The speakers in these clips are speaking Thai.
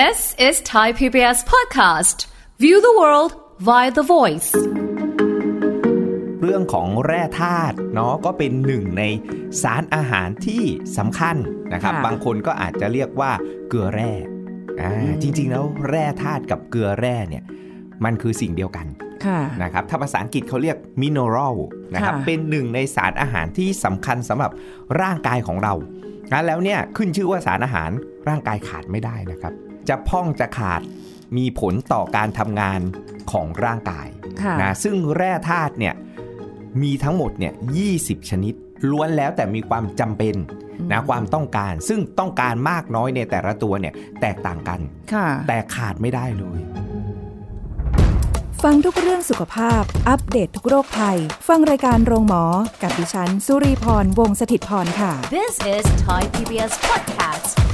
This is Thai PBS podcast. View the world via the voice. เรื่องของแร่ธาตุเนาะก็เป็นหนึ่งในสารอาหารที่สำคัญนะครับค่ะบางคนก็อาจจะเรียกว่าเกลือแร่อ่าจริง ๆ แล้วแร่ธาตุกับเกลือแร่เนี่ยมันคือสิ่งเดียวกันค่ะนะครับถ้าภาษาอังกฤษเขาเรียกมินเนอรัลนะครับค่ะเป็นหนึ่งในสารอาหารที่สำคัญสำหรับร่างกายของเรานะแล้วเนี่ยขึ้นชื่อว่าสารอาหารร่างกายขาดไม่ได้นะครับ จะพร่องจะขาดมีผลต่อการทำงานของร่างกายค่ะนะซึ่งแร่ธาตุเนี่ยมีทั้งหมดเนี่ย20 ชนิด ล้วนแล้วแต่มีความจำเป็นนะความต้องการ ซึ่งต้องการมากน้อยในแต่ละตัวเนี่ยแตกต่างกันค่ะแต่ขาดไม่ได้เลย ฟังทุกเรื่องสุขภาพ อัปเดตททุกโรคภัย ฟังรายการโรงหมอ กับดิฉัน สุรีพร วงศิตพรค่ะ This is Thai PBS podcast.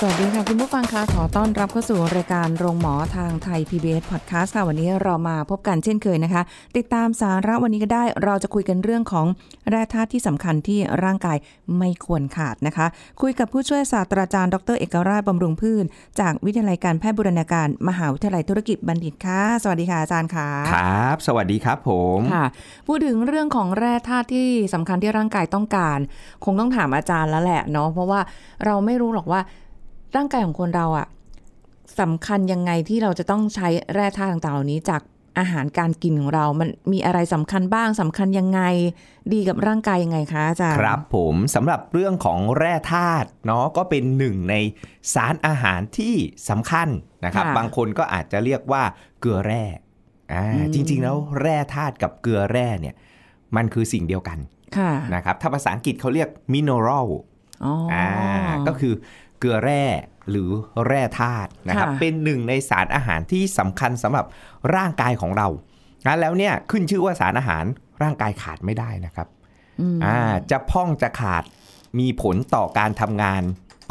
สวัสดีค่ะ คุณผู้ฟังคะขอต้อนรับเข้าสู่รายการโรงหมอทางไทย PBS Podcast ค่ะ วันนี้เรามาพบกันเช่นเคยนะคะ ติดตามสาระวันนี้ก็ได้เราจะคุยกันเรื่องของแร่ธาตุที่สำคัญที่ร่างกายไม่ควรขาดนะคะ คุยกับผู้ช่วยศาสตราจารย์ดรเอกราชบำรุงพืชจากวิทยาลัยการแพทย์บูรณาการ มหาวิทยาลัยธุรกิจบัณฑิตค่ะ สวัสดีค่ะอาจารย์ค่ะครับ สวัสดีครับผมค่ะพูดถึงเรื่องของแร่ธาตุที่สำคัญที่ร่างกายต้องการ คงต้องถามอาจารย์แล้วแหละเนาะเพราะว่าเราไม่รู้หรอกว่า ร่างกายของคนเราอะสำคัญยังไงที่เราจะต้องใช้แร่ธาตุต่างๆเหล่านี้จากอาหารการกินของเรา มันมีอะไรสำคัญบ้างสำคัญยังไง ดีกับร่างกายยังไงคะอาจารย์ ครับผมสำหรับเรื่องของแร่ธาตุเนาะก็เป็นหนึ่งในสารอาหารที่สำคัญนะครับค่ะบางคนก็อาจจะเรียกว่าเกลือแร่อ่าอืมจริง ๆ แล้วแร่ธาตุกับเกลือแร่เนี่ยมันคือสิ่งเดียวกันค่ะนะครับถ้าภาษาอังกฤษเขาเรียกมินเนอรัลอ๋อออ่าก็คือเก ลือแร่หรือแร่ธาตุนะครับค่ะเป็นหนึ่งในสารอาหารที่สำคัญสำหรับร่างกายของเรานะแล้วเนี่ยขึ้นชื่อว่าสารอาหารร่างกายขาดไม่ได้นะครับอืมอ่าจะพร่องจะขาดมีผลต่อการทำงาน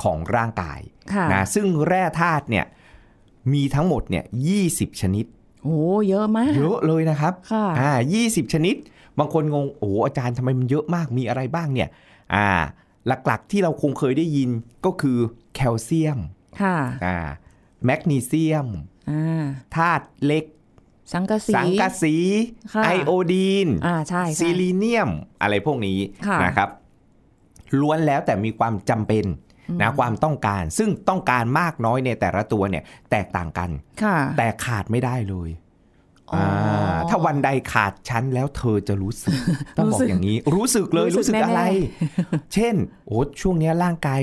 ของร่างกายค่ะนะซึ่งแร่ธาตุเนี่ยมีทั้งหมดเนี่ย20ชนิดโอ้เยอะมาก เยอะเลยนะครับค่ะอ่า20ชนิด บางคนงงโอ้โหอาจารย์ทำไมมันเยอะมากมีอะไรบ้างเนี่ยอ่าหลักๆที่เราคงเคยได้ยินก็คือ แคลเซียมค่ะอ่าแมกนีเซียมอ่าธาตุเหล็ก สังกะสี สังกะสีค่ะไอโอดีนอ่าใช่ใช่ซิลิเนียม อะไรพวกนี้ค่ะนะครับ ล้วนแล้วแต่มีความจำเป็นนะความต้องการซึ่งต้องการมากน้อยในแต่ละตัวเนี่ย แตกต่างกันค่ะแต่ขาดไม่ได้เลยอ๋ออ่าถ้าวันใดขาดชั้นแล้วเธอจะรู้สึก ต้องบอกรู้สึกอย่างนี้ รู้สึกเลยรู้สึกรู้สึกอะไรแน่เช่น โอ้ช่วงเนี้ยร่างกาย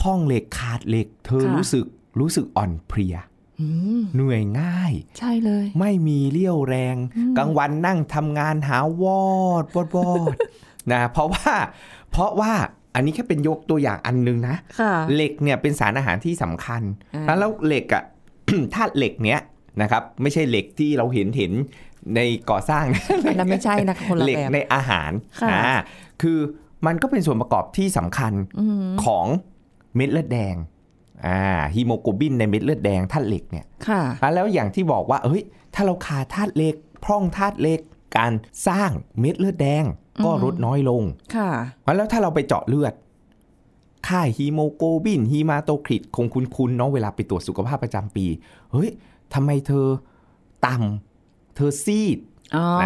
พองเหล็กขาดเหล็ก เธอค่ะรู้สึกรู้สึกอ่อนเพลียอืมเหนื่อยง่าย ใช่เลย ไม่มีเรี่ยวแรง กลางวันนั่งทำงานหาวอดวอดวอดนะเพราะว่าเพราะว่าอันนี้แค่เป็นยกตัวอย่างอันนึงนะค่ะเหล็กเนี่ยเป็นสารอาหารที่สำคัญอ่าแล้วเหล็กอะธาตุเหล็กเนี้ยนะครับ ไม่ใช่เหล็กที่เราเห็นเห็นในก่อสร้างนะอันนั้นไม่ใช่นะคนละเหล็กแบบในอาหารค่ะอ่าคือมันก็เป็นส่วนประกอบที่สำคัญอืมของ เม็ดเลือดแดงอ่าฮีโมโกลบินในเม็ดเลือดแดงธาตุเหล็กเนี่ยค่ะแล้วอย่างที่บอกว่าเอ้ยถ้าเราขาดธาตุเหล็ก พร่องธาตุเหล็ก การสร้างเม็ดเลือดแดงก็อืมลดน้อยลงค่ะแล้วถ้าเราไปเจาะเลือด ค่าฮีโมโกลบินฮีมาโตคริตคงคุ้นๆเนาะเวลาไปตรวจสุขภาพประจำปี เฮ้ยทำไมเธอต่ำเธอซีดอ๋อน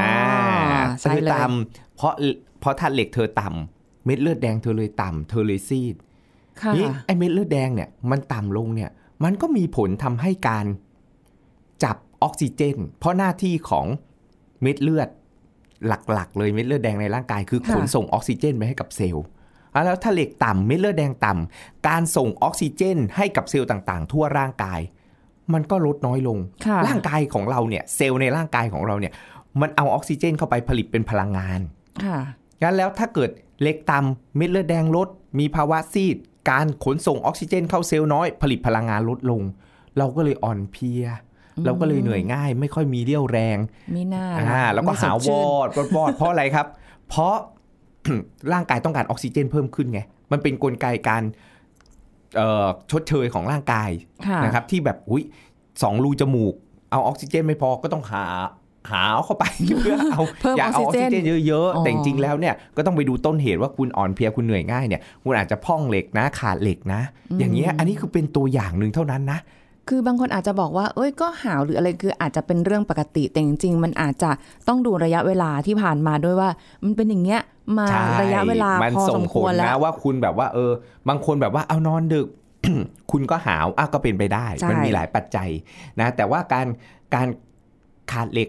ะใช่เธอเลยต่ำเพราะเพราะธาตุเหล็กเธอต่ำเม็ดเลือดแดงเธอเลยต่ำเธอเลยซีดค่ะ นี่ไอ้เม็ดเลือดแดงเนี่ยมันต่ำลงเนี่ยมันก็มีผลทำให้การจับออกซิเจน เพราะหน้าที่ของเม็ดเลือดหลักๆ เลยเม็ดเลือดแดงในร่างกายคือขนส่งออกซิเจนไปให้กับเซลล์อะแล้วถ้าเหล็กต่ำเม็ดเลือดแดงต่ำการส่งออกซิเจน ให้กับเซลล์ต่างๆ ทั่วร่างกาย มันก็ลดน้อยลงค่ะร่างกายของเราเนี่ยเซลล์ในร่างกายของเราเนี่ยมันเอาออกซิเจนเข้าไปผลิตเป็นพลังงานค่ะงั้นแล้วถ้าเกิดเหล็กต่ำเม็ดเลือดแดงลด มีภาวะซีด การขนส่งออกซิเจนเข้าเซลล์น้อย ผลิตพลังงานลดลง เราก็เลยอ่อนเพลีย เราก็เลยเหนื่อยง่าย ไม่ค่อยมีเรี่ยวแรงไม่น่าอ่าแล้วก็ไม่สหาดวชื่นอดวอดวอดเพราะอะไรครับ เพราะร่างกายต้องการออกซิเจนเพิ่มขึ้นไง มันเป็นกลไกการเอ่อชดเชยของร่างกายค่ะนะครับที่แบบอุ้ยสองรูจมูก เอาออกซิเจนไม่พอก็ต้องหา หาวเข้าไปเพื่อเอาเพิ่มอยากเอาออออกกซิซิเจเจนนเยอะอ๋อๆแต่จริงๆแล้วเนี่ยก็ต้องไปดูต้นเหตุว่าคุณอ่อนเพลียคุณเหนื่อยง่ายเนี่ยคุณอาจจะพร่องเหล็กนะขาดเหล็กนะ อย่างเงี้ยอันนี้คือเป็นตัวอย่างหนึ่งเท่านั้นนะคือบางคนอาจจะบอกว่า เอ้ย ก็หาวหรืออะไรคืออาจจะเป็นเรื่องปกติ แต่จริงๆ มันอาจจะต้องดูระยะเวลาที่ผ่านมาด้วยว่า มันเป็นอย่างเงี้ยมาใช่ระยะเวลามันพอส่สงมผควลรแล้นะวว่าคุณแบบว่า เออ บางคนแบบว่าเอานอนดึก คุณก็หาวอะก็เป็นไปได้ใช่มันมีหลายปัจจัยนะ แต่ว่าการการขาดเหล็ก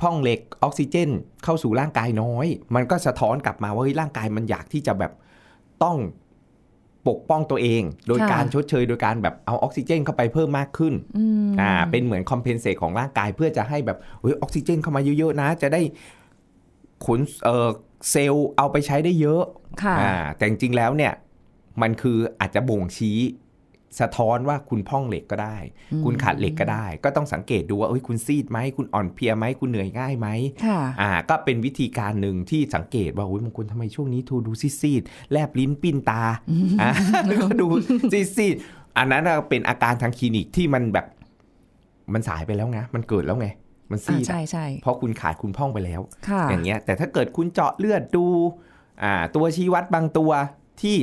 พร่องเหล็กออกซิเจน เข้าสู่ร่างกายน้อย มันก็สะท้อนกลับมาว่าเฮ้ยร่างกายมันอยากที่จะแบบต้องปกป้องตัวเอง โดยการชดเชย โดยการแบบเอาออกซิเจนเข้าไปเพิ่มมากขึ้นอืมอ่าเป็นเหมือน compensate ของร่างกายเพื่อจะให้แบบเฮ้ยออกซิเจนเข้ามาเยอะๆนะ จะได้ขนเอ่อเซลล์เอาไปใช้ได้เยอะค่ะอ่าแต่จริงๆแล้วเนี่ยมันคืออาจจะบ่งชี้ สะท้อนว่าคุณพร่องเหล็กก็ได้ คุณขาดเหล็กก็ได้ ก็ต้องสังเกตดูว่าเอ้ยคุณซีดไหมคุณอ่อนเพลียไหมคุณเหนื่อยง่ายไหมค่ะอ่า ก็เป็นวิธีการหนึ่งที่สังเกตว่าโอ้ยบางคนทำไมช่วงนี้ทูดูซีดๆแลบลิ้นปิ้นตาอ่าก็ดูซีดๆอันนั้นน่ะเป็นอาการทางคลินิกที่มันแบบมันสายไปแล้วไงมันเกิดแล้วไงมันซีอ่าดใช่อะใช่เพราะคุณขาดคุณพ่องไปแล้วค่ะอย่างเงี้ย แต่ถ้าเกิดคุณเจาะเลือดดู อ่า ตัวชี้วัดบางตัวที่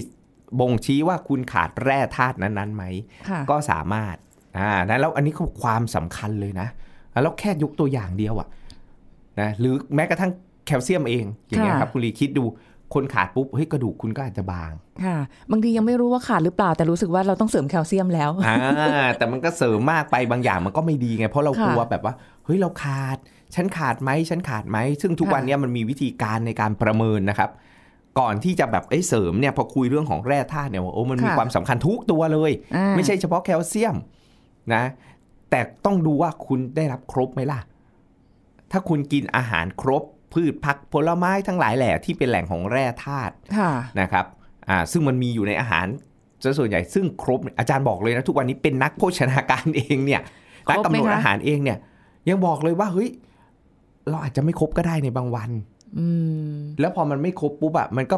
บ่งชี้ว่าคุณขาดแร่ธาตุนั้นๆไหมค่ะก็สามารถอ่านะแล้วอันนี้คือความสำคัญเลยนะ แล้วแค่ยกตัวอย่างเดียวอะนะหรือแม้กระทั่งแคลเซียมเอง อย่างเงี้ยค่ะครับคุณลีคิดดูคนขาดปุ๊บเฮ้ยกระดูกคุณก็อาจจะบางค่ะบางทียังไม่รู้ว่าขาดหรือเปล่าแต่รู้สึกว่าเราต้องเสริมแคลเซียมแล้วอ่าแต่มันก็เสริมมากไปบางอย่างมันก็ไม่ดีไง เพราะเราค่ะกลัวแบบว่าเฮ้ยเราขาด ฉันขาดไหมฉันขาดไหมซึ่งทุกค่ะวันเนี้ยมันมีวิธีการในการประเมินนะครับ ก่อนที่จะแบบเอ้ยเสริมเนี่ยพอคุยเรื่องของแร่ธาตุเนี่ยว่าโอ้มันมีความสำคัญทุกตัวเลยอ่าไม่ใช่เฉพาะแคลเซียมนะ แต่ต้องดูว่าคุณได้รับครบไหมล่ะ ถ้าคุณกินอาหารครบ พืชผักผลไม้ทั้งหลายแหล่ที่เป็นแหล่งของแร่ธาตุค่ะนะครับอ่าซึ่งมันมีอยู่ในอาหารซะส่วนใหญ่ซึ่งครบอาจารย์บอกเลยนะทุกวันนี้เป็นนักโภชนาการเองเนี่ยครนักบไหมกำหนดคะอาหารเองเนี่ย ยังบอกเลยว่าเฮ้ยเราอาจจะไม่ครบก็ได้ในบางวันอืม แล้วพอมันไม่ครบปุ๊บอะมันก็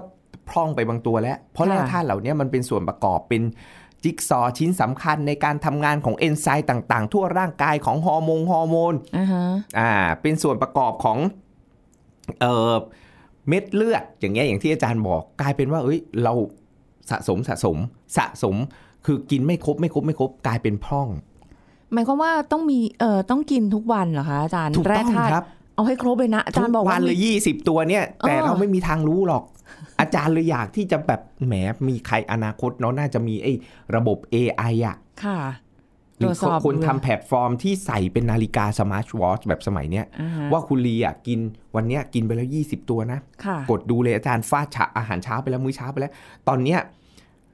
พร่องไปบางตัวแล้ว เพราะค่ะแร่ธาตุเหล่านี้มันเป็นส่วนประกอบเป็นจิ๊กซอว์ชิ้นสำคัญในการทำงานของเอนไซม์ต่าง ๆ ทั่วร่างกายของฮอร์โมนฮอร์โมนอ่าฮะอ่าเป็นส่วนประกอบของเอ่อเม็ดเลือดอย่างเงี้ยอย่างที่อาจารย์บอกกลายเป็นว่าเอ้ยเราสะสมสะสมสะสมคือกินไม่ครบไม่ครบไม่ครบกลายเป็นพร่อง หมายความว่าต้องมีเอ่อต้องกินทุกวันเหรอคะอาจารย์ถูกแร่ต้องธาตุครับ เอาให้ครบเลยนะอาจารย์บอกทุว่าวันเลยยี่สิบตัวเนี่ย แต่เออเราไม่มีทางรู้หรอก อาจารย์เลยอยากที่จะแบบแหมมีใครอนาคตเนาะน่าจะมีไอ้ระบบ AI อะค่ะหรือตรวจสอบคนดูทำแพลตฟอร์มที่ใส่เป็นนาฬิกาสมาร์ทวอชแบบสมัยเนี้ยอ่าฮะว่าคุณลีอะกินวันเนี้ยกินไปแล้ว20ตัวนะค่ะกดดูเลยอาจารย์ฟาดฉะอาหารเช้าไปแล้วมื้อเช้าไปแล้ว ตอนเนี้ย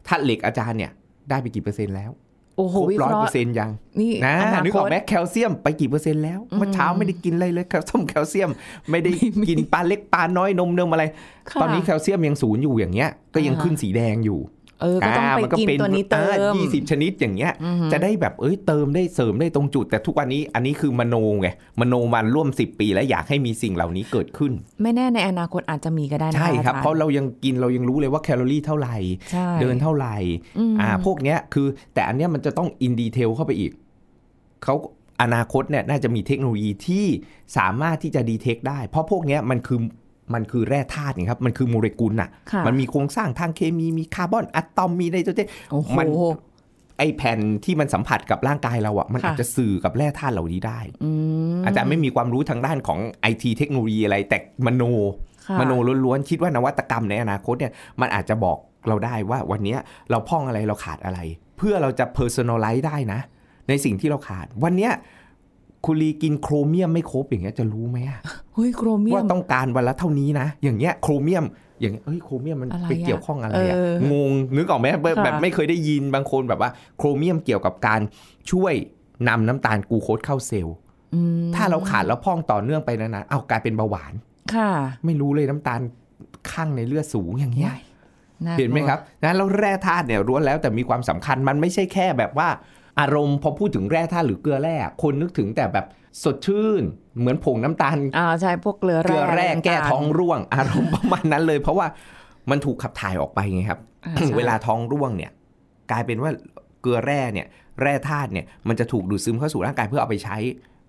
ธาตุเหล็กอาจารย์เนี่ยได้ไปกี่เปอร์เซ็นต์แล้ว โอ้โหครบวิร้อยเคราะเปอห์ร์เซ็นต์ยังนี่นะอนานึกคออตกไหมแคลเซียมไปกี่เปอร์เซ็นต์แล้วเมื่อเช้าไม่ได้กินอะไรเลยแคลส้มแคลเซียม ไม่ได้กินปลาเล็กปลาน้อยนมเนมอะไรค่ะตอนนี้แคลเซียมยังศูนย์อยู่อย่างเงี้ย ก็ยังอ่าฮะขึ้นสีแดงอยู่ เออก็ต้องไปมักินตัวนี้เติมยี่สิบชนิดอย่างเงี้ยอือฮึจะได้แบบเอ้ยเติมได้เสริมได้ตรงจุด แต่ทุกวันนี้อันนี้คือมโนไงมโนมันร่วม10ปี แล้วอยากให้มีสิ่งเหล่านี้เกิดขึ้น ไม่แน่ในอนาคตอาจจะมีก็ได้นะใช่ครับอาจารย์เพราะเรายังกินเรายังรู้เลยว่าแคลอรี่เท่าไหร่ใช่เดินเท่าไหร่อืมอ่าพวกเนี้ยคือ แต่อันเนี้ยมันจะต้อง in detail เข้าไปอีกเขาอนาคตเนี่ยน่าจะมีเทคโนโลยีที่สามารถที่จะ detect ได้ เพราะพวกเนี้ยมันคือ มันคือแร่ธาตุไงครับ มันคือโมเลกุลน่ะค่ะ มันมีโครงสร้างทางเคมีมีคาร์บอนอะตอมมีไนโตรเจนโอ้โหมันไอแผ่นที่มันสัมผัสกับร่างกายเราอะมันค่ะอาจจะสื่อกับแร่ธาตุเหล่านี้ได้อืมอาจารย์ไม่มีความรู้ทางด้านของไอทีเทคโนโลยีอะไรแต่มโนค่ะมโนล้วนๆคิดว่านวัตกรรมในอนาคตเนี่ยมันอาจจะบอกเราได้ว่าวันเนี้ยเราพร่องอะไรเราขาดอะไร เพื่อเราจะ personalize ได้นะ ในสิ่งที่เราขาดวันเนี้ย คุณลีกินโครเมียมไม่ครบอย่างเงี้ยจะรู้ไหมอะเฮ้ยโครเมียว่ามต้องการวันละเท่านี้นะ อย่างเงี้ยโครเมียมอย่างเงี้ยเอ้ยโครเมียมมันอะไรไปอะเกี่ยวข้องอะไรอะเอองงนึกออกไหมแบบค่ะแบบไม่เคยได้ยินบางคนแบบว่าโครเมียมเกี่ยวกับการช่วยนำน้ำตาลกลูโคสเข้าเซลล์อืมถ้าเราขาดแล้วพร่องต่อเนื่องไปนานๆเอากลายเป็นเบาหวาน ค่ะ ไม่รู้เลยน้ำตาลข้างในเลือดสูงอย่างเงี้ยน่ากลัวเห็นไหมครับนะแล้วแร่ธาตุเนี่ยล้วนแล้วแต่มีความสำคัญมันไม่ใช่แค่แบบว่า อารมณ์พอพูดถึงแร่ธาตุหรือเกลือแร่คนนึกถึงแต่แบบสดชื่น เหมือนผงน้ำตาลอ่าใช่พวกเกลือเกลือแร่ะไต่าๆแก้ท้องร่วง อารมณ์ประมาณนั้นเลย เพราะว่ามันถูกขับถ่ายออกไปไงครับอ่าใช่เวลาท้องร่วงเนี่ย กลายเป็นว่าเกลือแร่เนี่ย แร่ธาตุเนี่ยมันจะถูกดูดซึมเข้าสู่ร่างกายเพื่อเอาไปใช้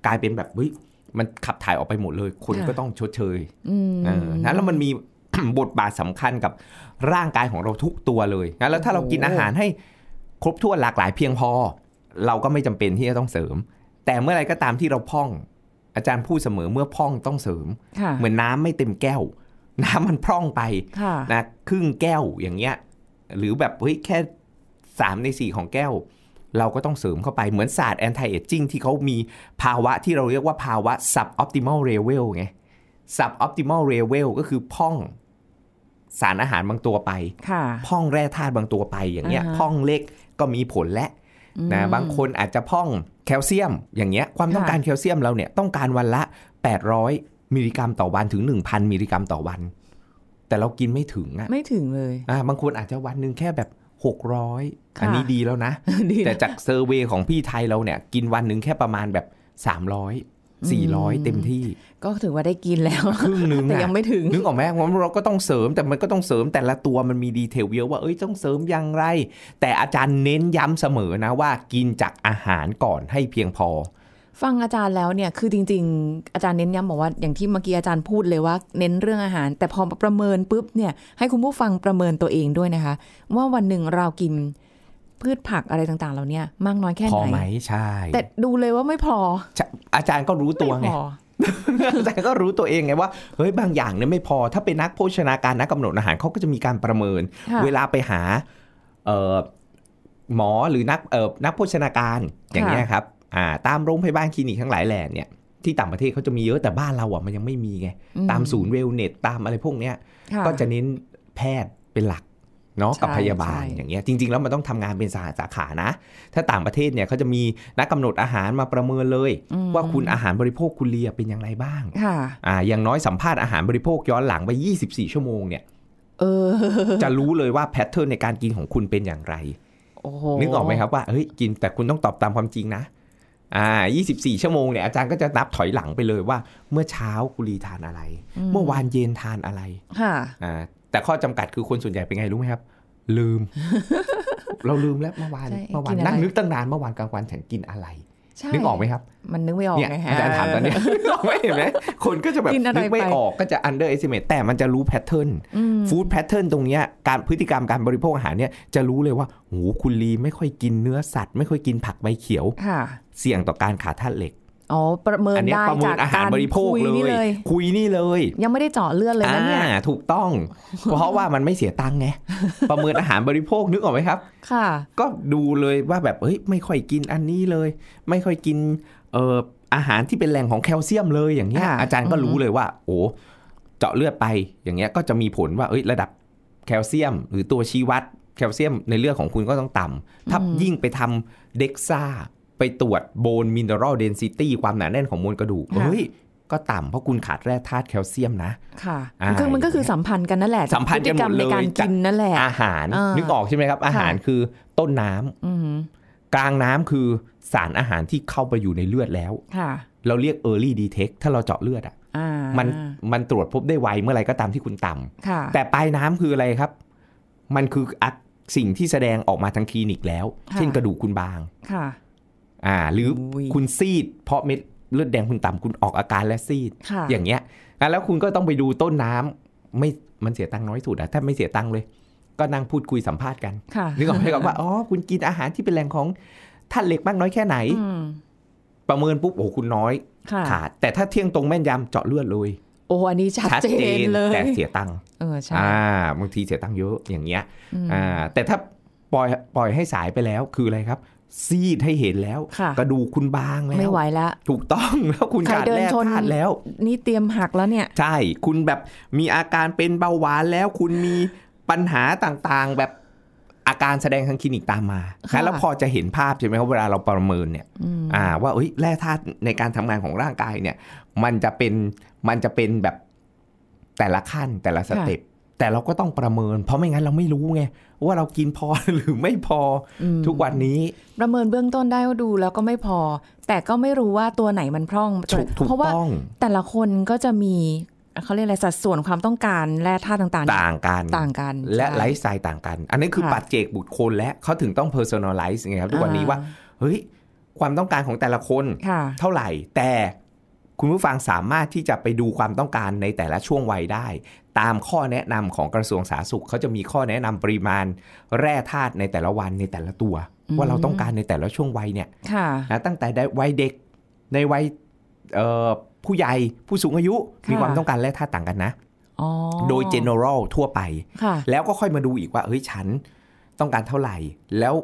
กลายเป็นแบบเฮ้ยมันขับถ่ายออกไปหมดเลยคุณค่ะก็ต้องชดเชยอืมเออนะแล้วมันมีบทบาทสำคัญกับร่างกายของเราทุกตัวเลยนะแล้วถ้าเรากินอาหารให้ครบถ้วนหลากหลายเพียงพอ เราก็ไม่จำเป็นที่จะต้องเสริม แต่เมื่อไรก็ตามที่เราพร่อง อาจารย์พูดเสมอเมื่อพร่องต้องเสริมค่ะเหมือนน้ำไม่เต็มแก้ว น้ำมันพร่องไปค่ะนะครึ่งแก้วอย่างเงี้ย หรือแบบเฮ้ยแค่สามในสี่ของแก้ว เราก็ต้องเสริมเข้าไปเหมือนศาสตร์ anti aging ที่เขามีภาวะที่เราเรียกว่าภาวะ suboptimal level ไง suboptimal level ก็คือพร่องสารอาหารบางตัวไปค่ะพร่องแร่ธาตุบางตัวไปอย่างเงี้ยอ่าฮะพร่องเล็กก็มีผลและ นะอืมบางคนอาจจะพร่องแคลเซียมอย่างเงี้ยความต้องค่ะการแคลเซียมเราเนี่ยต้องการวันละ 800 มิลลิกรัมต่อวันถึง 1,000 มิลลิกรัมต่อวัน แต่เรากินไม่ถึงอะไม่ถึงเลยอ่าบางคนอาจจะวันหนึ่งแค่แบบ 600ค่ะอันนี้ดีแล้วนะดีแต่นะจาก survey ของพี่ไทยเราเนี่ยกินวันหนึ่งแค่ประมาณแบบ 300 400 เต็มที่ ก็ถือว่าได้กินแล้วครึ่งหนึ่งแต่อะยังไม่ถึงนึกออกไหมว่าเราก็ต้องเสริมแต่มันก็ต้องเสริมแต่ละตัวมันมี detail เยอะว่าเอ้ยต้องเสริมอย่างไร แต่อาจารย์เน้นย้ำเสมอนะว่ากินจากอาหารก่อนให้เพียงพอ ฟังอาจารย์แล้วเนี่ยคือจริง ๆ อาจารย์เน้นย้ำบอกว่าอย่างที่เมื่อกี้อาจารย์พูดเลยว่าเน้นเรื่องอาหาร แต่พอประเมินปุ๊บเนี่ยให้คุณผู้ฟังประเมินตัวเองด้วยนะคะ ว่าวันหนึ่งเรากิน พืชผักอะไรต่างๆ เราเนี่ยมากน้อยแค่พอไหนไหมใช่ แต่ดูเลยว่าไม่พอใช่อาจารย์ก็รู้ตัวไม่ไงพออาจารย์ก็รู้ตัวเองไงว่าเฮ้ยบางอย่างเนี่ยไม่พอถ้าเป็นนักโภชนาการนักกำหนดอาหารเขาก็จะมีการประเมินค่ะเวลาไปหาเอ่อหมอหรือนักเอ่อนักโภชนาการอย่างเงี้ยครับอ่าตามโรงพยาบาลคลินิกทั้งหลายแหล่เนี่ยที่ต่างประเทศเขาจะมีเยอะแต่บ้านเราอะมันยังไม่มีไงอืมตามศูนย์เวลเนสตามอะไรพวกเนี้ยค่ก็จะเน้นแพทย์เป็นหลัก เนาะใช่กับพยาบาลใช่อย่างเงี้ยจริง ๆ แล้วมันต้องทำงานเป็นสาขาสาขานะ ถ้าต่างประเทศเนี่ยเขาจะมีนักกำหนดอาหารมาประเมินเลยอืมว่าคุณอาหารบริโภคคุณเลียเป็นอย่างไรบ้างค่ะอ่าอย่างน้อยสัมภาษณ์อาหารบริโภคย้อนหลังไป 24 ชั่วโมงเนี่ยเออจะรู้เลยว่าแพทเทิร์นในการกินของคุณเป็นอย่างไรโอ้โหนึกออกไหมครับว่าเฮ้ยกินแต่คุณต้องตอบตามความจริงนะอ่า 24 ชั่วโมงเนี่ยอาจารย์ก็จะนับถอยหลังไปเลยว่า เมื่อเช้ากุลีทานอะไร เมื่อวานเย็นทานอะไร ค่ะ อ่า แต่ข้อจำกัดคือคนส่วนใหญ่เป็นไงรู้ไหมครับ ลืม เราลืมแล้วเมื่อวานใช่เมื่อวานกินอะไรนั่งนึกตั้งนานเมื่อวานกลางวันฉันกินอะไรใช่นึกออกไหมครับ มันนึกไม่ออกเนี่ยไงฮะอาจารย์ถามตอนเนี้ยนึกออกไหมเห็นไหมคนก็จะแบบกินอะไรนึกไม่ไปออกก็จะ under estimate แต่มันจะรู้ pattern อืม food pattern ตรงเนี้ยการพฤติกรรมการบริโภคอาหารเนี่ยจะรู้เลยว่าโหคุณลีไม่ค่อยกินเนื้อสัตว์ ไม่ค่อยกินผักใบเขียวค่ะเสี่ยงต่อการขาดธาตุเหล็ก อ๋อประเมินอันเนี้ยได้ประเมิจากอาหารการบริโภคคุยเนี่ยเลย คุยนี่เลย ยังไม่ได้เจาะเลือดเลยนะเนี่ยอ่าถูกต้อง เพราะว่ามันไม่เสียตังค์ไงประเมินอาหารบริโภคนึกออกไหมครับ ค่ะ ก็ดูเลยว่าแบบเฮ้ยไม่ค่อยกินอันนี้เลย ไม่ค่อยกินเอ่ออาหารที่เป็นแหล่งของแคลเซียมเลยอย่างเงี้ยค่ะอาจารย์ก็อือฮึรู้เลยว่า โอ้เจาะเลือดไปอย่างเงี้ยก็จะมีผลว่าเอ้ยระดับแคลเซียม หรือตัวชี้วัดแคลเซียมในเลือดของคุณก็ต้องต่ำถ้ายิ่งไปทำ DEXA ไปตรวจ bone mineral density ความหนาแน่นของมวลกระดูกเฮ้ยก็ต่ำเพราะคุณขาดแร่ธาตุแคลเซียมนะ ค่ะอ่าคือมันก็คือสัมพันธ์กันนั่นแหละ สัมพันธ์กันหมดพฤติรรในการเลยกินนั่นแหละ อาหารอ่านึนึกออกใช่ไหมครับ อาหารคือต้นน้ำอืมกลางน้ำคือสารอาหารที่เข้าไปอยู่ในเลือดแล้วค่ะเราเรียก early detect ถ้าเราเจาะเลือดอะอ่ามันมันตรวจพบได้ไวเมื่อไหรก็ตามที่คุณต่ำค่ะแต่ปลายน้ำคืออะไรครับ มันคืออักสิ่งที่แสดงออกมาทางคลินิกแล้วค่ะเช่นกระดูกคุณบางค่ะ อ่า หรืออุ้ยคุณซีด เพราะเม็ดเลือดแดงคุณต่ำคุณออกอาการและซีดค่ะอย่างเงี้ยอะแล้วคุณก็ต้องไปดูต้นน้ำไม่มันเสียตังค์น้อยสุดอะถ้าไม่เสียตังค์เลย ก็นั่งพูดคุยสัมภาษณ์กันค่ะนึกออกไหมครับว่าอ๋อคุณกินอาหารที่เป็นแหล่งของธาตุเหล็กมากน้อยแค่ไหนอืมประเมินปุ๊บโอ้โหคุณน้อยค่ะขาดแต่ถ้าเที่ยงตรงแม่นยำเจาะเลือดเลยโอ้อันนี้ชัดเจนเลยแต่เสียตังค์เออใช่อ่าบางทีเสียตังค์เยอะอย่างเงี้ยมอ่าแต่ถ้าปล่อยปล่อยให้สายไปแล้วคืออะไรครับ ซีดให้เห็นแล้วค่ะกระดูกคุณบางแล้วไม่ไหวแล้ว ถูกต้องแล้วคุณใครขาดเดินแร่ชนธาตุแล้ว นี่เตรียมหักแล้วเนี่ย ใช่คุณแบบมีอาการเป็นเบาหวานแล้ว คุณมีปัญหาต่างๆ แบบอาการแสดงทางคลินิกตามมาค่ะแล้วพอจะเห็นภาพใช่ไหมครับเวลาเราประเมินเนี่ยอืมอ่า ว่าเอ้ยแร่ธาตุในการทำงานของร่างกายเนี่ย มันจะเป็นมันจะเป็นแบบแต่ละขั้นแต่ละสเต็ป แต่เราก็ต้องประเมิน เพราะไม่งั้นเราไม่รู้ไงว่าเรากินพอหรือไม่พออมทุกวันนี้ ประเมินเบื้องต้นได้ว่าดูแล้วก็ไม่พอ แต่ก็ไม่รู้ว่าตัวไหนมันพร่องถูกถูกเพราะว่าต้องแต่ละคนก็จะมีเขาเรียกอะไรสัดส่วนความต้องการแร่ธาตุต่างๆ ต่างกันต่างกัน และใช่ไลฟ์สไตล์ต่างกัน อันนั้นคือค่ะปัจเจกบุคคลและเขาถึงต้อง personalize ไงครับทุกวันนี้ว่า เฮ้ย ความต้องการของแต่ละคนค่ะเท่าไหร่ แต่ คุณผู้ฟังสามารถที่จะไปดูความต้องการในแต่ละช่วงวัยได้ ตามข้อแนะนำของกระทรวงสาธารณสุขเขาจะมีข้อแนะนำปริมาณ แร่ธาตุในแต่ละวันในแต่ละตัว ว่าเราต้องการในแต่ละช่วงวัยเนี่ยค่ะนะตั้งแต่ได้วัยเด็กในวัยเอ่อผู้ใหญ่ผู้สูงอายุค่ะมีความต้องการแร่ธาตุต่างกันนะอ๋อโดย general ทั่วไปค่ะแล้วก็ค่อยมาดูอีกว่าเฮ้ยฉันต้องการเท่าไหร่ แล้ว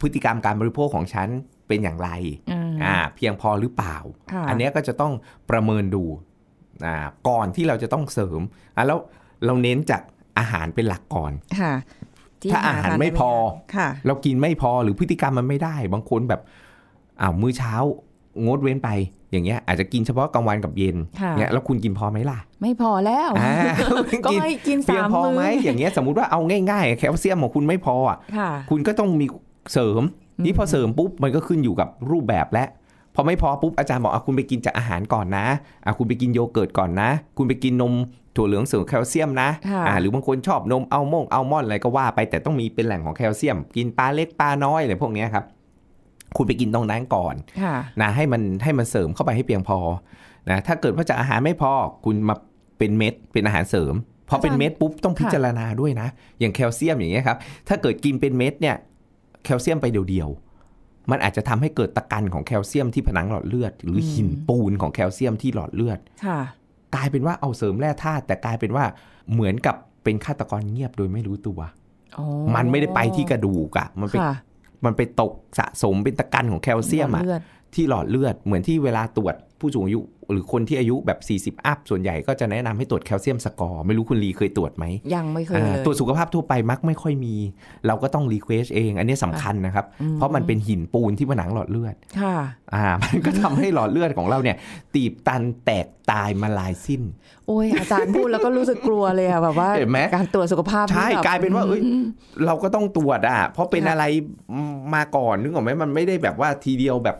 พฤติกรรมการบริโภคของฉัน เป็นอย่างไรอืมอ่าเพียงพอหรือเปล่าค่ะอันเนี้ยก็จะต้องประเมินดูอ่าก่อนที่เราจะต้องเสริมอะแล้วเราเน้นจากอาหารเป็นหลักก่อนค่ะที่ถ้าอาหารทนไม่พอค่ะเรากินไม่พอหรือพฤติกรรมมันไม่ได้ บางคนแบบอ้าวมื้อเช้างดเว้นไปอย่างเงี้ยอาจจะกินเฉพาะกลางวันกับเย็นค่ะเงี้ยแล้วคุณกินพอไหมล่ะ ไม่พอแล้วอ่าก็ให้กินเพียงสามพอมื้อไหมอย่างเงี้ยสมมุติว่าเอาง่ายๆ แคลเซียมของคุณไม่พออะค่ะคุณก็ต้องมีเสริม นี่พอเสริมปุ๊บมันก็ขึ้นอยู่กับรูปแบบและพอไม่พอปุ๊บอาจารย์บอกอะคุณไปกินจากอาหารก่อนนะอะคุณไปกินโยเกิร์ตก่อนนะ คุณไปกินนมถั่วเหลืองเสริมแคลเซียมนะค่ะอ่าหรือบางคนชอบนมอัลมงอัลมอนด์อะไรก็ว่าไปแต่ต้องมีเป็นแหล่งของแคลเซียม กินปลาเล็กปลาน้อยอะไรพวกเนี้ยครับคุณไปกินตรงนั้นก่อนค่ะนะให้มันให้มันเสริมเข้าไปให้เพียงพอนะถ้าเกิดว่าจากอาหารไม่พอคุณมาเป็นเม็ดเป็นอาหารเสริมพอเป็นเม็ดปุ๊บต้องพิจารณาด้วยนะ อย่างแคลเซียมอย่างเงี้ยครับถ้าเกิดกินเป็นเม็ดเนี่ย แคลเซียมไปเดียวๆ มันอาจจะทำให้เกิดตะกันของแคลเซียมที่ผนังหลอดเลือด หรือหินปูนของแคลเซียมที่หลอดเลือดค่ะกลายเป็นว่าเอาเสริมแร่ธาตุแต่กลายเป็นว่าเหมือนกับเป็นฆาตกรเงียบโดยไม่รู้ตัวอ๋อมันไม่ได้ไปที่กระดูกอะมันไปค่ะมันไปตกสะสมเป็นตะกรันของแคลเซียมอะเลือดที่หลอดเลือดเหมือนที่เวลาตรวจผู้สูงอายุหรือคนที่อายุแบบ 40 up ส่วนใหญ่ก็จะแนะนำให้ตรวจ calcium score ไม่รู้คุณลีเคยตรวจไหมยังไม่เคยอ่าเลยตรวจสุขภาพทั่วไปมักไม่ค่อยมี เราก็ต้อง request เอง อันนี้สำคัญนะครับ เพราะมันเป็นหินปูนที่ผนังหลอดเลือดค่ะอ่ามันก็ทำให้หลอดเลือดของเราเนี่ย ตีบตันแตกตายมาลายสิ้น โอ้ยอาจารย์พูดแล้วก็รู้สึกกลัวเลยอะแบบว่าเห็นไหมการตรวจสุขภาพใช่แบบกลายเป็นว่าเอ้ยเราก็ต้องตรวจอะเพราะเป็นค่ะอะไรมาก่อนนึกออกไหมมันไม่ได้แบบว่าทีเดียวแบบ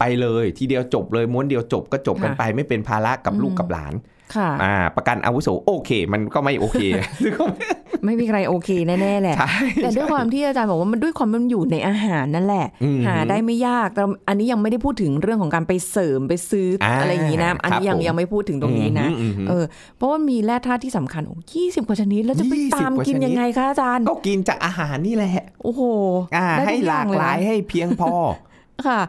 ไปเลยทีเดียวจบเลยม้วนเดียวจบก็จบกันไป ไม่เป็นภาระกับลูกกับหลานค่ะอ่า ประกันอาวุโสโอเค มันก็ไม่โอเคนึกออกไหมไม่มีใครโอเคแน่ๆแหละใช่แต่ด้วยความที่อาจารย์บอกว่ามันด้วยความมันอยู่ในอาหารนั่นแหละอืมหาได้ไม่ยากแต่อันนี้ยังไม่ได้พูดถึงเรื่องของการไปเสริมไปซื้ออาอะไรอย่างนี้นะ อันนี้ยังครับผมยังไม่พูดถึงตรงนี้นะอืมอืมเออ เพราะว่ามีแร่ธาตุที่สำคัญโอ้ยี่สิบกว่าชนิดแล้วจะไป20ตามกว่ากินชนิดยังไงคะอาจารย์ ก็กินจากอาหารนี่แหละ โอ้โหอ่าได้ให้ทุหอลากงหลายนะให้เพียงพอค่ะ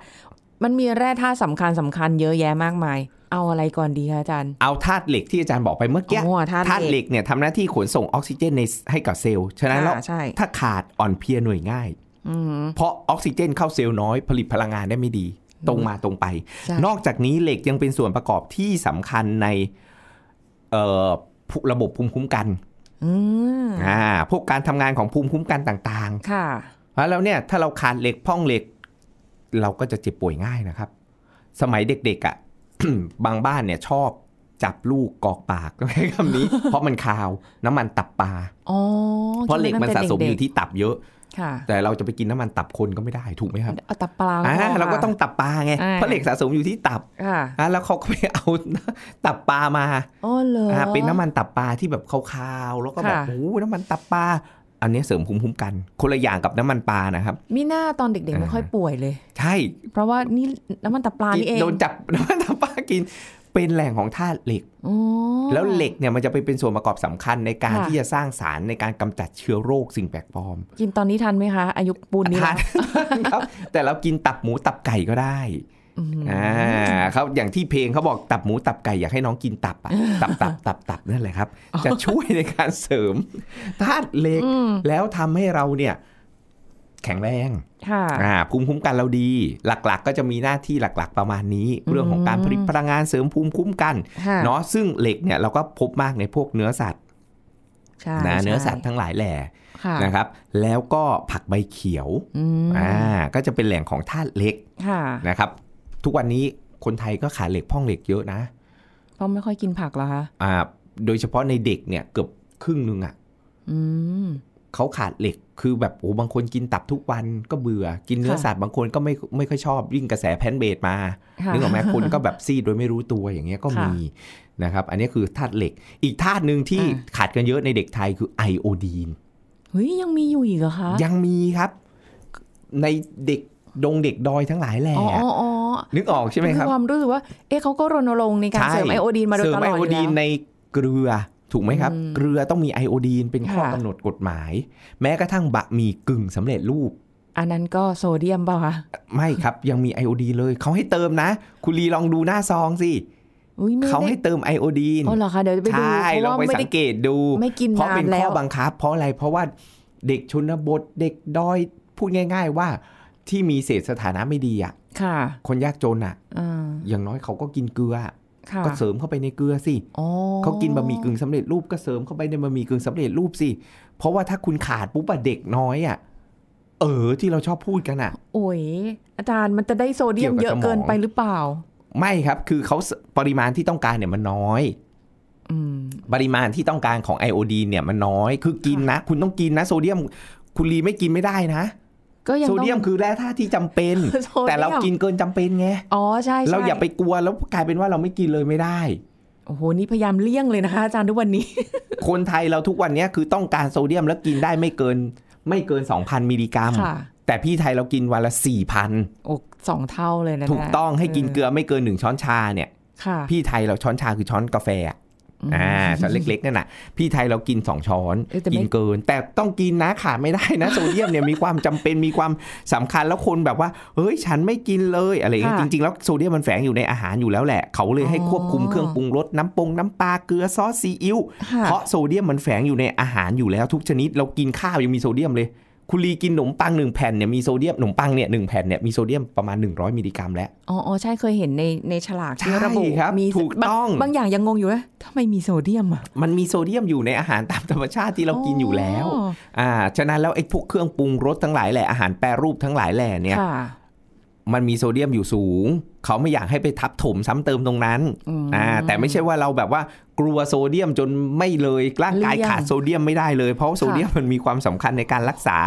มันมีแร่ธาตุสำคัญสำคัญเยอะแยะมากมาย เอาอะไรก่อนดีคะอาจารย์ เอาธาตุเหล็กที่อาจารย์บอกไปเมื่อกี้โอ้ธาตุธาตุเหล็กเนี่ยทำหน้าที่ขนส่งออกซิเจนในให้กับเซลล์ฉะนั้นแล้วอ่าใช่ ถ้าขาดอ่อนเพลียหน่วยง่าย อืมเพราะออกซิเจนเข้าเซลล์น้อยผลิตพลังงานได้ไม่ดี ตรงมาตรงไป ใช่ นอกจากนี้เหล็กยังเป็นส่วนประกอบที่สำคัญในเอ่อผู้ระบบภูมิคุ้มกันอืมอ่าพวกการทำงานของภูมิคุ้มกันต่างค่ะ ๆ แล้วเนี่ยถ้าเราขาดเหล็กพ่องเหล็ก เราก็จะเจ็บป่วยง่ายนะครับ สมัยเด็กๆอะบางบ้านเนี่ยชอบจับลูกกอกปากใช้คำนี้ เพราะมันคาวน้ำมันตับปลาอ๋อเพราะเหล็กมันสะสมอยู่ที่ตับเยอะค่ะแต่เราจะไปกินน้ำมันตับคนก็ไม่ได้ถูกไหมครับเอาตับปลาอ่าพค่ะเราก็ต้องตับปลาไงอ่าเพราะเหล็กสะสมอยู่ที่ตับค่ะอ่าแล้วเขาก็ไปเอาตับปลามาอ๋อเหรออ่าเป็นน้ำมันตับปลาที่แบบขาวๆแล้วก็แบบค่ะโอ้โหน้ำมันตับปลา อันนี้เสริมภูมิคุ้มกัน คนละอย่างกับน้ำมันปลานะครับ มีหน้าตอนเด็กๆไม่ค่อยป่วยเลย ใช่ เพราะว่านี่น้ำมันตับปลานี่เองโดนจับน้ำมันตับปลากินเป็นแหล่งของธาตุเหล็กอ๋อแล้วเหล็กเนี่ยมันจะไปเป็นส่วนประกอบสำคัญในการค่ะที่จะสร้างสารในการกำจัดเชื้อโรคสิ่งแปลกปลอม กินตอนนี้ทันไหมคะ อายุปูนนี้ทานครับ แต่เรากินตับหมูตับไก่ก็ได้ อืมอ่าเขาอย่างที่เพลงเขาบอกตับหมูตับไก่อยากให้น้องกินตับอะตับตับตับตับนั่นแหละครับ จะช่วยในการเสริมธาตุเหล็กอืมแล้วทำให้เราเนี่ยแข็งแรงค่ะอ่าภูมิคุ้มกันเราดี หลักๆ ก็จะมีหน้าที่หลักๆ ประมาณนี้ เรื่องของการผลิตพลังงานเสริมภูมิคุ้มกันค่ะเนาะซึ่งเหล็กเนี่ยเราก็พบมากในพวกเนื้อสัตว์ใช่นะใช่เนื้อสัตว์ทั้งหลายแหล่ค่ะนะครับ แล้วก็ผักใบเขียวอืมอ่าก็จะเป็นแหล่งของธาตุเหล็กค่ะนะครับ ทุกวันนี้คนไทยก็ขาดเหล็กพ่องเหล็กเยอะนะ เพราะไม่ค่อยกินผักเหรอคะอ่า โดยเฉพาะในเด็กเนี่ยเกือบครึ่งหนึงอะอืมเขาขาดเหล็กคือแบบโอ้บางคนกินตับทุกวันก็เบื่อ กินเนื้อค่ะสัตว์บางคนก็ไม่ไม่ค่อยชอบยิ่งกระแส plant-based มาค่ะนึกออกไหมคนก็แบบซีดโดยไม่รู้ตัวอย่างเงี้ยก็ค่ะมีนะครับ อันนี้คือธาตุเหล็ก อีกธาตุหนึ่งที่อ่าขาดกันเยอะในเด็กไทยคือไอโอดีนเฮ้ยยังมีอยู่อีกเหรอคะ ยังมีครับ ในเด็กดงเด็กดอยทั้งหลายแหล่อ๋ออ๋ออ๋อ นึกออกใช่ไหมครับความรู้สึกว่า เอ๊ะเขาก็รณรงค์ในการเสริมไอโอดีนมาโดยเสริมไอโอดโออยู่แล้วในเกลือถูกไหมครับอืมเกลือต้องมีไอโอดีนเป็นข้อค่ะกำหนดกฎหมาย แม้กระทั่งบะหมี่กึ่งสำเร็จรูป อันนั้นก็โซเดียมเปล่าคะไม่ครับยังมีไอโอดีนเลยเขาให้เติมนะ คุณลีลองดูหน้าซองสิอุ้ยไม่เขาได้ให้เติมไอโอดีนอ๋อเหรอคะเดี๋ยวจะไปดูใช่เพราะลองว่าไปไม่สัได้งเกตดูไม่กินเพราะเป็นนานแล้ข้อวบังคับ เพราะอะไรเพราะว่าเด็กชนบทเด็กดอยพูดง่าย ๆ ว่าที่มีเศษสถานะไม่ดีอะ ค่ะ คนยากจนอะอ่าอย่างน้อยเขาก็กินเกลือค่ะก็เสริมเข้าไปในเกลือสิอ๋อเขากินบะหมี่กึ่งสำเร็จรูปก็เสริมเข้าไปในบะหมี่กึ่งสำเร็จรูปสิ เพราะว่าถ้าคุณขาดปุ๊บอะเด็กน้อยอะเออที่เราชอบพูดกันอะโอ้ยอาจารย์มันจะได้โซเดียมเกี่เยยวกับอะเกินสมองไปหรือเปล่า ไม่ครับ คือเขาปริมาณที่ต้องการเนี่ยมันน้อยอืมปริมาณที่ต้องการของไอโอดีนเนี่ยมันน้อย คือกินนะ คุณต้องกินนะ โซเดียม คุณลีไม่กินไม่ได้นะ ก็ยังโซต้องเดียมคือแร่ธาตุที่จำเป็นโซเดียมแต่เรากินเกินจำเป็นไงอ๋อใช่ใช่เราอย่าไปกลัวแล้วกลายเป็นว่าเราไม่กินเลยไม่ได้โอ้โหนี่พยายามเลี่ยงเลยนะคะอาจารย์ทุกวันนี้ คนไทยเราทุกวันเนี้ยคือต้องการโซเดียมแล้วกินได้ไม่เกิน ไม่เกิน 2,000 มิลลิกรัมค่ะแต่พี่ไทยเรากินวันละ4,000โอ้สองเท่าเลยนะถูกต้องให้กินเกลือไม่เกินหนึ่งช้อนชาเนี่ยค่ะพี่ไทยเราช้อนชาคือช้อนกาแฟ อะอ่าช้อนเล็กๆนั่นน่ะ พี่ไทยเรากิน 2 ช้อนเออแต่ไม่กินเกิน แต่ต้องกินนะขาดไม่ได้นะโซเดียมเนี่ยมีความจำเป็นมีความสำคัญแล้วคนแบบว่าเฮ้ยฉันไม่กินเลยอะไรอย่างเงี้ยจริงๆ แล้วโซเดียมมันแฝงอยู่ในอาหารอยู่แล้วแหละ เขาเลยให้ควบคุมเครื่องปรุงรสน้ำปรุงน้ำปลาเกลือซอสซีอิ๊วค่ะเพราะโซเดียมมันแฝงอยู่ในอาหารอยู่แล้วทุกชนิด เรากินข้าวยังมีโซเดียมเลย คุณลีกินขนมปังหนึ่งแผ่นเนี่ยมีโซเดียมขนมปังเนี่ยหนึ่งแผ่นเนี่ยมีโซเดียมประมาณ 100 มิลลิกรัมแล้ว อ๋ออ๋อใช่เคยเห็นในในฉลากที่ใช่ระบุครับมีถูกต้องบางบางอย่างยังงงอยู่ว่าทำไมมีโซเดียมอะมันมีโซเดียมอยู่ในอาหารตามธรรมชาติที่เรากินอยู่แล้วอ๋ออ่าฉะนั้นแล้วไอ้พวกเครื่องปรุงรสทั้งหลายแหละอาหารแปรรูปทั้งหลายแหล่เนี่ยค่ะมันมีโซเดียมอยู่สูง เขาไม่อยากให้ไปทับถมซ้ำเติมตรงนั้นอืมอ่าแต่ไม่ใช่ว่าเราแบบว่า กลัวโซเดียมจนไม่เลยร่างกายเลี่ยงขาดโซเดียมไม่ได้เลย เพราะว่าโซเดียมมันมีความสำคัญในการรักษา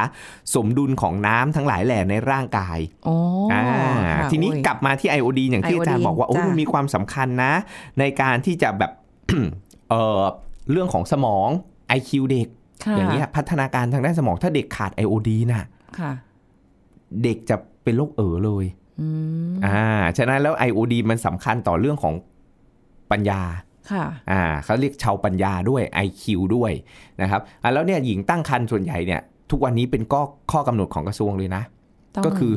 สมดุลของน้ำทั้งหลายแหล่ในร่างกายอ๋ออ่าค่ะทีนี้โอ้ยกลับมาที่ไอโอดีนอย่างที่อาจารย์ไอโอดีนบอกว่าโอ้จ้ะมันมีความสำคัญนะ ในการที่จะแบบเออเรื่องของสมอง IQ เด็กค่ะอย่างเงี้ยพัฒนาการทางด้านสมองถ้าเด็กขาดไอโอดีนน่ะค่ะเด็กจะเป็นโรคเอ๋อเลยอืมอ่า ฉะนั้นแล้วไอโอดีนมันสำคัญต่อเรื่องของปัญญา ค่ะอ่าเขาเรียกเชาวน์ปัญญาด้วย IQ ด้วยนะครับอะแล้วเนี่ยหญิงตั้งครรภ์ส่วนใหญ่เนี่ย ทุกวันนี้เป็นก็ข้อกำหนดของกระทรวงเลยนะต้องก็คือ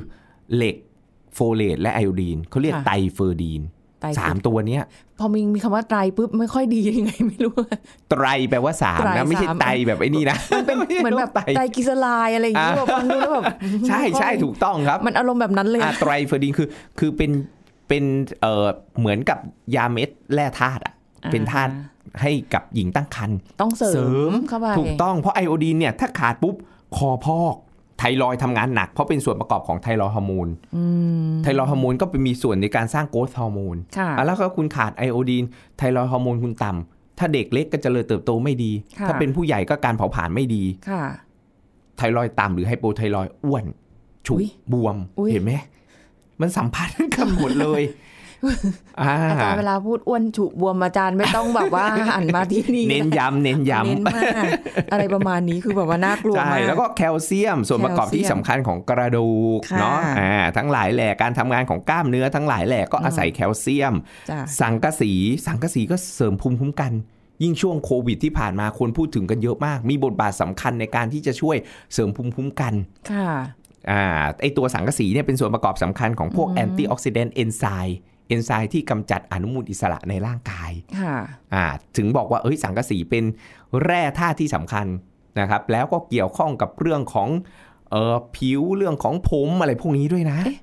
เหล็กโฟเลตและไอโอดีนเขาเรียกค่ะ Triferdineไตรสามตัวเนี้ย พอมีมีคำว่าไตรปุ๊บไม่ค่อยดียังไงไม่รู้ ไตรแปลว่าสามไตรนะ ไม่ใช่สามไตแบบไอ้นี่นะมันเป็นเหมือนแบบไตรไตรกลีเซอไรด์อะไรอย่างเงี้ยอ่าแบบฟังดูแล้วแบบใช่ใช่ไม่ค่อยถูกต้องครับ มันอารมณ์แบบนั้นเลยอะอะ Triferdine คือ คือเป็นเป็นเอ่อเหมือนกับยาเม็ดแร่ธาตุอะ เป็นธาตุให้กับหญิงตั้งครรภ์ต้องเสริมเสริมเข้าไปถูกต้องเพราะไอโอดีนเนี่ยถ้าขาดปุ๊บคอพอกไทรอยด์ทำงานหนักเพราะเป็นส่วนประกอบของไทรอยด์ฮอร์โมนอืมไทรอยด์ฮอร์โมนก็เป็นมีส่วนในการสร้าง growth hormone ค่ะอะแล้วก็คุณขาดไอโอดีนไทรอยด์ฮอร์โมนคุณต่ำถ้าเด็กเล็กก็เจริญเติบโตไม่ดีค่ะถ้าเป็นผู้ใหญ่ก็การเผาผลาญไม่ดีค่ะไทรอยด์ต่ำหรือ hypothyroid อ้วน ฉุอุ๊ยบวมอุ๊ยเห็นไหม มันสัมพันธ์กันหมดเลย อ่าอาจารย์เวลาพูดอ้วนฉุบวมอาจารย์ไม่ต้องแบบว่าหันมาที่นี่เน้นย้ำเน้นย้ำเน้นมากอะไรประมาณนี้คือแบบว่าน่ากลัวใช่มากแล้วก็แคลเซียมส่วนประกอบที่แคลเซียมสำคัญของกระดูกค่ะเนาะอ่าทั้งหลายแหล่การทำงานของกล้ามเนื้อทั้งหลายแหล่ก็อาศัยแคลเซียมจ้ะสังกะสีสังกะสีก็เสริมภูมิคุ้มกันยิ่งช่วงโควิดที่ผ่านมาคนพูดถึงกันเยอะมาก มีบทบาทสำคัญในการที่จะช่วยเสริมภูมิคุ้มกัน ค่ะ อ่า ไอตัวสังกะสีเนี่ยเป็นส่วนประกอบสำคัญของพวก antioxidant enzyme เอนไซม์ที่กำจัดอนุมูลอิสระในร่างกายค่ะอ่าถึงบอกว่าเอ้ยสังกะสีเป็นแร่ธาตุที่สำคัญนะครับ แล้วก็เกี่ยวข้องกับเรื่องของเอ่อผิวเรื่องของผมอะไรพวกนี้ด้วยนะเอ๊ะ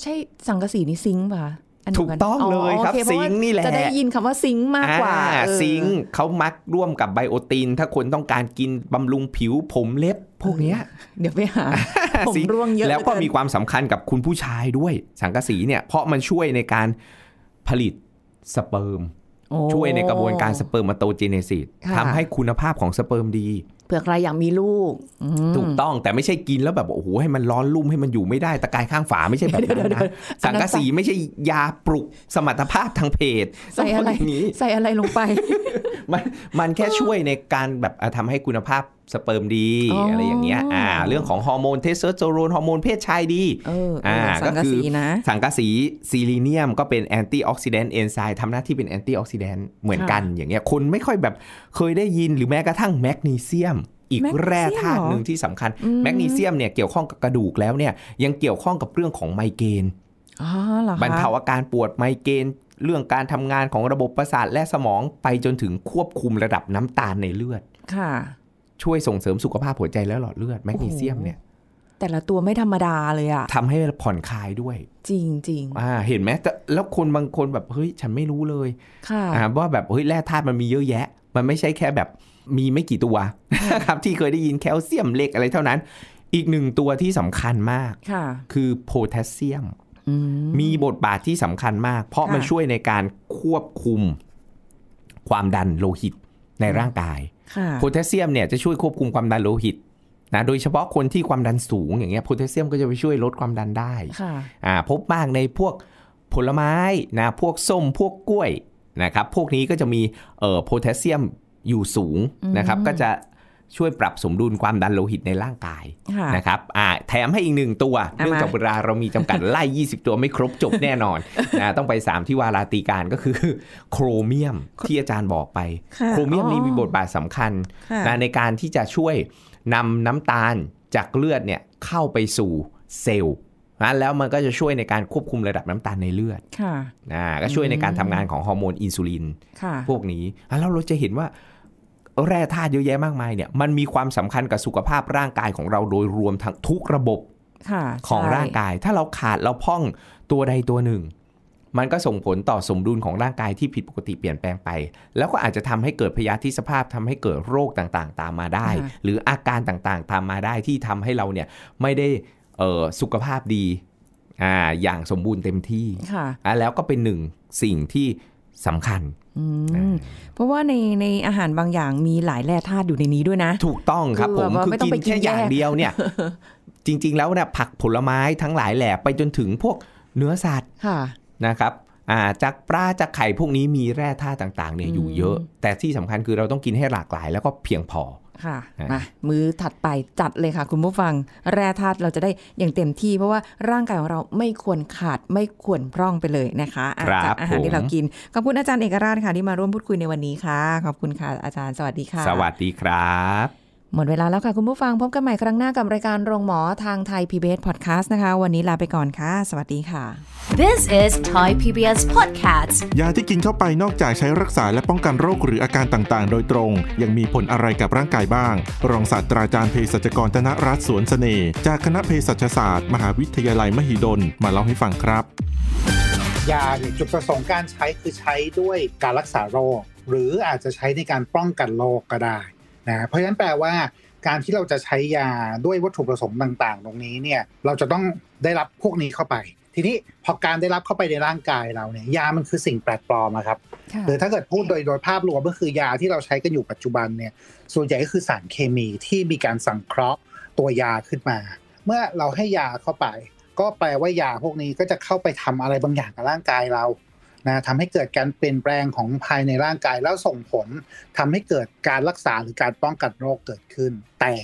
ใช่สังกะสีนี่ซิงค์ป่ะนเดียว ถูกต้องเลยครับโอเพาะว่าซิงค์นี่แหละจะได้ยินคำว่าซิงค์มากกว่าอ่เออซิงค์เขามักร่วมกับไบโอติน ถ้าคนต้องการกินบำรุงผิวผมเล็บพวกเนี้ยเดี๋ยวไปหาผมซิงค์ร่วงเยอะแล้วก็เหลือเนมีความสำคัญกับคุณผู้ชายด้วย สังกะสีเนี่ยเพราะมันช่วยในการผลิตสเปิร์มโอ้ช่วยในกระบวนการ s permatogenesis ค่ะทำให้คุณภาพของสเปิร์มดี เผื่อใครอยากมีลูกอืมถูกต้องแต่ไม่ใช่กินแล้วแบบโอ้โหให้มันร้อนรุ่มให้มันอยู่ไม่ได้ตะกายข้างฝาไม่ใช่แบบนั้นเดี๋ยวนะเดี๋ยวสังกะสีไม่ใช่ยาปลุกสมรรถภาพทางเพศใส่อะไรต้องพูดย่างนี้ใส่อะไรลงไป มันมันแค่ช่วยในการแบบอะทำให้คุณภาพ สเปิร์มดีอ๋อออะไรอย่างเงี้ยอ่าเรื่องของฮอร์โมนเทสโทสเตอโรนฮอร์โมนเพศชายดีเออเออสังกะสีนะสังกะสีซีลีเนียมก็เป็น antioxidant enzyme ทำหน้าที่เป็น antioxidant เหมือนกันอย่างเงี้ยคนไม่ค่อยแบบเคยได้ยินหรือแม้กระทั่งแมกนีเซียมอีกแมกนีเซียมแร่ธาตุอีกหนึ่งที่สำคัญอืมแมกนีเซียมเนี่ยเกี่ยวข้องกับกระดูกแล้วเนี่ยยังเกี่ยวข้องกับเรื่องของไมเกรนอ๋อเหรอคะบรรเทาอาการปวดไมเกรนเรื่องการทำงานของระบบประสาทและสมองไปจนถึงควบคุมระดับน้ำตาลในเลือดค่ะ ช่วยส่งเสริมสุขภาพหัวใจและหลอดเลือดแมกนีเซียมเนี่ยแต่ละตัวไม่ธรรมดาเลยอะทำให้ผ่อนคลายด้วย จริงจริงอ่า เห็นไหมแต่แล้วคนบางคนแบบเฮ้ยฉันไม่รู้เลยๆค่ะอ่าว่าแบบเฮ้ยแร่ธาตุมันมีเยอะแยะ มันไม่ใช่แค่แบบมีไม่กี่ตัวนะครับที่เคยได้ยินแคลเซียมเหล็กอะไรเท่านั้น อีกหนึ่งตัวที่สำคัญมากค่ะ คือโพแทสเซียมอืมมีบทบาทที่สำคัญมาก เพราะค่ะมันช่วยในการควบคุมความดันโลหิตในร่างกายค่ะ โพแทสเซียมเนี่ยจะช่วยควบคุมความดันโลหิตนะโดยเฉพาะคนที่ความดันสูงอย่างเงี้ยโพแทสเซียมก็จะไปช่วยลดความดันได้ค่ะอ่าพบมากในพวกผลไม้นะพวกส้มพวกกล้วยนะครับพวกนี้ก็จะมีเอ่อโพแทสเซียมอยู่สูงนะครับก็จะ ช่วยปรับสมดุลความดันโลหิตในร่างกายค่ะนะครับอ่าแถมให้อีกหนึ่งตัวเอามาเนื่องจากเวลาเรามีจำกัดไล่ 20 ตัวไม่ครบจบแน่นอนนะต้องไป 3 ทิวาราตรีกาลก็คือ โครเมียมที่อาจารย์บอกไปค่ะโครเมียมนี่อ๋อมีบทบาทสำคัญค่ะนะในการที่จะช่วยนำน้ำตาลจากเลือดเนี่ยเข้าไปสู่เซลล์นะแล้วมันก็จะช่วยในการควบคุมระดับน้ำตาลในเลือด ค่ะนะก็ช่วยในการทำงานของฮอร์โมนอินซูลินค่ะพวกนี้อะแล้วเราจะเห็นว่า แร่ธาตุเยอะแยะมากมายเนี่ยมันมีความสำคัญกับสุขภาพร่างกายของเราโดยรวมทั้งทุกระบบค่ะของใช่ร่างกาย ถ้าเราขาดเราพร่องตัวใดตัวหนึ่ง มันก็ส่งผลต่อสมดุลของร่างกายที่ผิดปกติเปลี่ยนแปลงไป แล้วก็อาจจะทำให้เกิดพยาธิสภาพทำให้เกิดโรคต่างๆ ตามมาได้ค่ะหรืออาการต่างๆ ตามมาได้ที่ทำให้เราเนี่ยไม่ได้เอ่อสุขภาพดีอ่าอย่างสมบูรณ์เต็มที่ค่ะอะแล้วก็เป็นหนึ่งสิ่งที่สำคัญอืม เพราะว่าในในอาหารบางอย่างมีหลายแร่ธาตุอยู่ในนี้ด้วยนะ ถูกต้องครับคือผมแบบว่าคือไม่ต้องกินไปกินแค่อย่างแยกเดียวเนี่ย จริง ๆ แล้วเนี่ยผักผลไม้ทั้งหลายแหล่ไปจนถึงพวกเนื้อสัตว์ค่ะนะครับอ่าจากปลาจากไข่พวกนี้มีแร่ธาตุต่างๆเนี่ยอยู่เยอะ แต่ที่สำคัญคือเราต้องกินให้หลากหลายแล้วก็เพียงพอ ค่ะอะมามือถัดไปจัดเลยค่ะ คุณผู้ฟัง แร่ธาตุเราจะได้อย่างเต็มที่ เพราะว่าร่างกายของเราไม่ควรขาดไม่ควรพร่องไปเลยนะคะอะครับจากอาหารที่ผมเรากินขอบคุณอาจารย์เอกราชค่ะที่มาร่วมพูดคุยในวันนี้ค่ะ ขอบคุณค่ะอาจารย์สวัสดีค่ะ สวัสดีครับ หมดเวลาแล้วค่ะ คุณผู้ฟังพบกันใหม่ครั้งหน้ากับรายการโรงหมอทางไทย PBS Podcast นะคะ วันนี้ลาไปก่อนค่ะ สวัสดีค่ะ This is Thai PBS Podcast. ยาที่กินเข้าไปนอกจากใช้รักษาและป้องกันโรคหรืออาการต่างๆ โดยตรง ยังมีผลอะไรกับร่างกายบ้าง รองศาสตราจารย์เภสัชกรธนรัตน์สวนเสน่ห์จากคณะเภสัชศาสตร์ มหาวิทยาลัยมหิดลมาเล่าให้ฟังครับ ยาเนี่ยจุดประสงค์การใช้คือใช้ด้วยการรักษาโรค หรืออาจจะใช้ในการป้องกันโรคก็ได้ นะเพราะฉะนั้นแปลว่าการที่เราจะใช้ยาด้วยวัตถุประสงค์ต่าง ๆ ตรงนี้เนี่ยเราจะต้องได้รับพวกนี้เข้าไป ทีนี้พอการได้รับเข้าไปในร่างกายเราเนี่ยยามันคือสิ่งแปลกปลอมอะครับค่ะหรือถ้าเกิดพูดโดยโดยภาพรวมก็คือยาที่เราใช้กันอยู่ปัจจุบันเนี่ยส่วนใหญ่ก็คือสารเคมีที่มีการสังเคราะห์ตัวยาขึ้นมา เมื่อเราให้ยาเข้าไป ก็แปลว่ายาพวกนี้ก็จะเข้าไปทำอะไรบางอย่างกับร่างกายเรา นะทำให้เกิดการเปลี่ยนแปลงของภายในร่างกายแล้วส่งผลทำให้เกิดการรักษาหรือการป้องกันโรคเกิดขึ้น แต่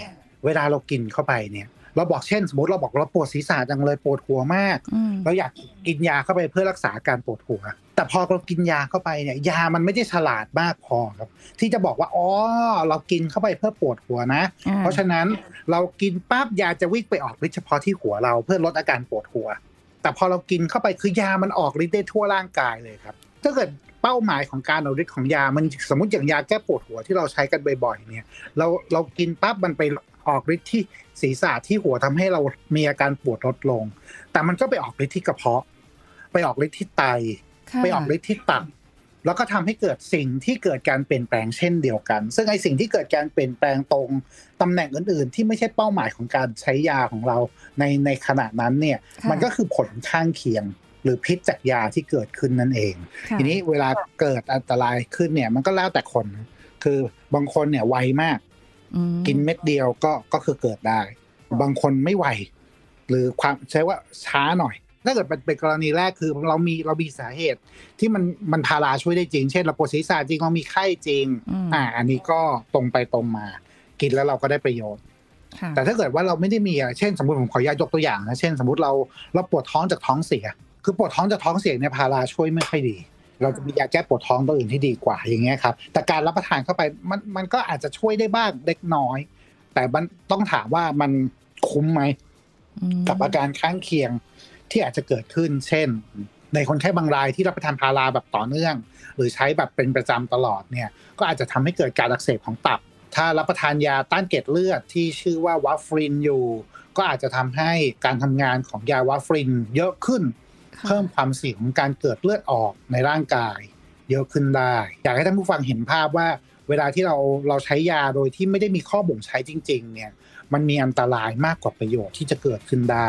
เวลาเรากินเข้าไปเนี่ยเราบอกเช่น สมมติเราบอกเราปวดศีรษะจังเลยปวดหัวมากอืมเราอยากกินยาเข้าไปเพื่อรักษาการปวดหัว แต่พอเรากินยาเข้าไปเนี่ยยามันไม่ได้ฉลาดมากพอครับ ที่จะบอกว่าอ๋อเรากินเข้าไปเพื่อปวดหัวนะอ่าเพราะฉะนั้นเรากินปั๊บยาจะวิ่งไปออกฤทธิ์เฉพาะที่หัวเราเพื่อลดอาการปวดหัว แต่พอเรากินเข้าไปคือยามันออกฤทธิ์ได้ทั่วร่างกายเลยครับ ถ้าเกิดเป้าหมายของการเอาฤทธิ์ของยา มันสมมติอย่างยาแก้ปวดหัวที่เราใช้กันบ่อยๆเนี่ย เราเรากินปั๊บมันไปออกฤทธิ์ที่ศีรษะที่หัวทำให้เรามีอาการปวดลดลง แต่มันก็ไปออกฤทธิ์ที่กระเพาะ ไปออกฤทธิ์ที่ไตค่ะไปออกฤทธิ์ที่ตับ แล้วก็ทำให้เกิดสิ่งที่เกิดการเปลี่ยนแปลงเช่นเดียวกัน ซึ่งไอสิ่งที่เกิดการเปลี่ยนแปลงตรงตำแหน่งอื่น ๆ ที่ไม่ใช่เป้าหมายของการใช้ยาของเราในในขณะนั้นเนี่ยค่ะมันก็คือผลข้างเคียงหรือพิษจากยาที่เกิดขึ้นนั่นเองค่ะทีนี้เวลาเกิดอันตรายขึ้นเนี่ยมันก็แล้วแต่คน คือบางคนเนี่ยไวมากอืมกินเม็ดเดียวก็ก็คือเกิดได้ บางคนไม่ไหวหรือความใช้ว่าช้าหน่อย ถ้าเกิดเป็นเป็นกรณีแรกคือเรามีเรามีสาเหตุ ที่มันมันพาราช่วยได้จริง เช่นเราปวดศีรษะจริงเรามีไข้จริงอืมอ่า อันนี้ก็ตรงไปตรงมา กินแล้วเราก็ได้ประโยชน์ค่ะแต่ถ้าเกิดว่าเราไม่ได้มีอะเช่นสมมติผมขออนุญาตยกตัวอย่างนะเช่น สมมติเราเราปวดท้องจากท้องเสีย คือปวดท้องจากท้องเสียเนี่ยพาราช่วยไม่ค่อยดี เราจะมียาแก้ปวดท้องตัวอื่นที่ดีกว่าอย่างเงี้ยครับแต่การรับประทานเข้าไปมันมันก็อาจจะช่วยได้บ้างเล็กน้อย แต่มันต้องถามว่ามันคุ้มไหมอืมกับอาการข้างเคียง ที่อาจจะเกิดขึ้น เช่น ในคนไข้บางรายที่รับประทานพาราแบบต่อเนื่อง หรือใช้แบบเป็นประจำตลอดเนี่ยก็อาจจะทำให้เกิดการอักเสบของตับ ถ้ารับประทานยาต้านเกล็ดเลือดที่ชื่อว่าวาฟรินอยู่ ก็อาจจะทำให้การทำงานของยาวาฟรินเยอะขึ้นค่ะเพิ่มความเสี่ยงของการเกิดเลือดออกในร่างกายเยอะขึ้นได้ อยากให้ท่านผู้ฟังเห็นภาพว่า เวลาที่เราเราใช้ยาโดยที่ไม่ได้มีข้อบ่งใช้จริง ๆ เนี่ย มันมีอันตรายมากกว่าประโยชน์ที่จะเกิดขึ้นได้